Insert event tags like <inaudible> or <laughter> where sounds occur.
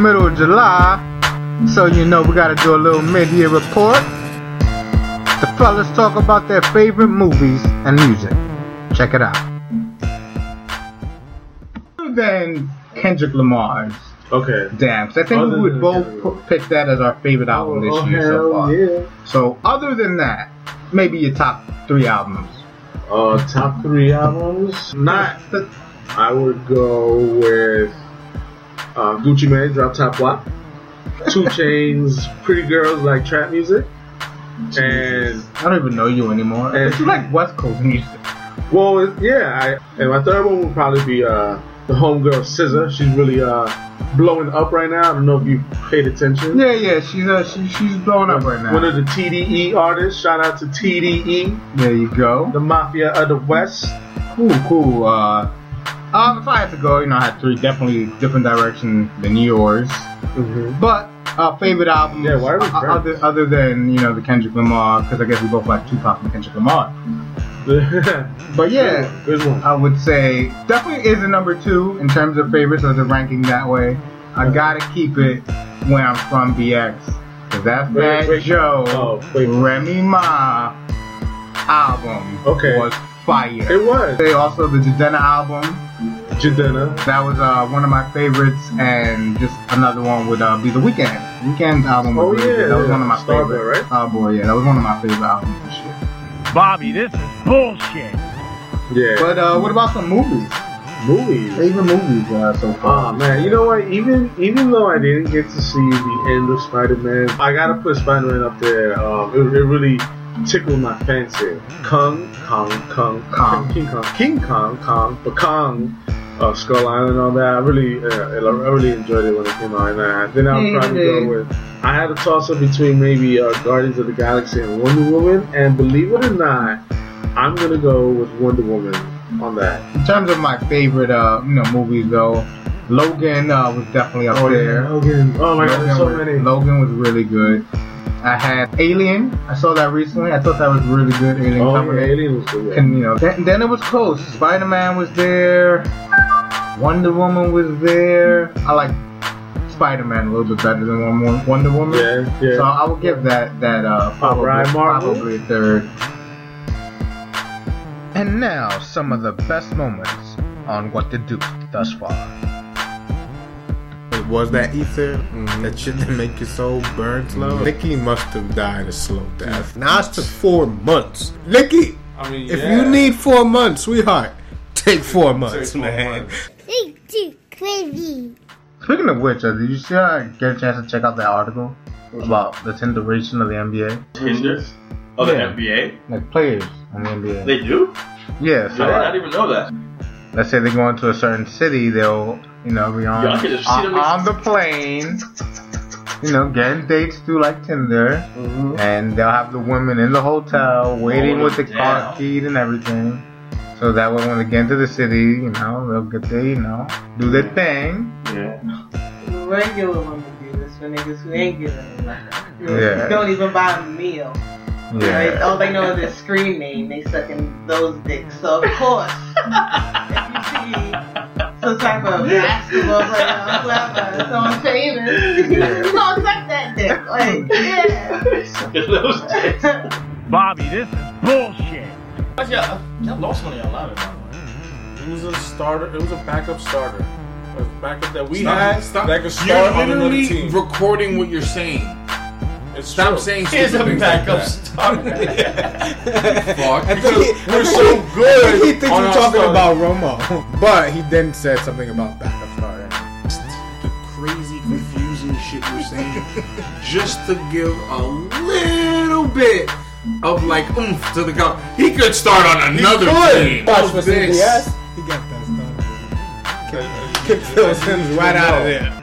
middle of July, so you know we gotta do a little mid-year report. The fellas talk about their favorite movies and music. Check it out. Other than Kendrick Lamar's Okay. Damn, 'cause I think Other we would both Kendrick pu- pick that as our favorite album this Oh, year so far. yeah. So, other than that, maybe your top three albums. Uh, top three albums. Not. I would go with uh, Gucci Mane, Drop Top Block. Two <laughs> Chains, Pretty Girls Like Trap Music. And I don't even know you anymore. And- It's like West Coast music. well, it- yeah, I, and my third one would probably be uh, the homegirl SZA. She's really uh, blowing up right now. I don't know if you paid attention. Yeah, yeah, she's uh, she, she's blowing up right now. One of the TDE artists. Shout out to TDE, there you go. the Mafia of the West. Cool, cool. Uh, um, if I had to go, you know, I had three definitely different direction than yours. But uh, favorite albums, Yeah, why are we uh, other, other than you know the Kendrick Lamar, because I guess we both like Tupac and Kendrick Lamar. <laughs> But yeah, good one. I would say definitely is a number two in terms of favorites as a ranking that way. I gotta keep it when I'm from BX. Cause that Wait, Fat wait. Joe, Oh. Remy Ma album Okay. was fire. It was. They also the Jidenna album, Jidenna. that was uh, one of my favorites, and just another one would uh, be the Weeknd. Weeknd's album was Oh, really yeah, good. That was yeah. one of my Starboy, favorites. right? Starboy, yeah, that was one of my favorite albums this year. Bobby, this is bullshit. Yeah. But uh, what about some movies? movies. Favorite movies uh, so far? Oh man, you know what? Even even though I didn't get to see the end of Spider-Man, I gotta put Spider-Man up there. Um, it, it really tickled my fancy. Kong, Kong, Kong, Kong. King Kong, King Kong, Kong, but Kong, uh, Skull Island, all that. I really, uh, I really enjoyed it when it came out. And uh, then I would probably go with. I had a toss up between maybe uh, Guardians of the Galaxy and Wonder Woman, and believe it or not, I'm gonna go with Wonder Woman on that. In terms of my favorite, uh, you know, movies though, Logan uh, was definitely up there. Logan. Oh my God, Logan there's so was, many. Logan was really good. I had Alien. I saw that recently. I thought that was really good. Alien Oh, Company. yeah, Alien was good. yeah. And, you know, then, then it was close. Spider Man was there. Wonder Woman was there. I like Spider Man a little bit better than Wonder- Wonder Woman. Yeah, yeah. So I will give that that uh, probably, Brian probably third. And now some of the best moments on what to do thus far. It was that ether, that shit that make your soul burn slow. Nikki must have died a slow death. Now it's took four months. Nikki, I mean, if yeah. you need four months, sweetheart, take four months, four man. months. It's too crazy. Speaking of which, uh, did you see I get a chance to check out that article about the tenderation of the NBA? Tinder? Oh, the Yeah. NBA? Like players on the NBA. They do? yeah, I so did not even know that. let's say they go into a certain city, they'll, you know, be on, Yeah, I could just see on, on the plane, you know, getting dates through like Tinder, and they'll have the women in the hotel waiting Oh, with the car damn. keys and everything. So that way when they get into the city, you know, they'll get there, you know, do their thing. Yeah. Regular women do this for niggas who ain't giving them nothing. You Yeah. Don't even buy a meal. Right? Yeah. All they know is their screen name. They sucking those dicks. So of course, <laughs> if you see some type of basketball player or <laughs> whoever, someone famous, you gonna suck that dick. Like, yeah. Sucking those dicks. Bobby, this is bullshit. Yeah, y'all lost money on that, by the way. It was a starter. It was a backup starter. A backup that we Stop- had stop. that could start You're on another literally team. recording what you're saying. It's Stop true. saying Here's stupid a backup starter. <laughs> Fuck. I think he, we're so good I think he thinks we're talking starter. about Romo, <laughs> but he then said something about backup starter. the crazy, confusing shit you're saying, just to give a little bit of like oomph to the guy. He could start on another team. Watch for This- CBS. He got that started. Kick Phil Simms right out of there.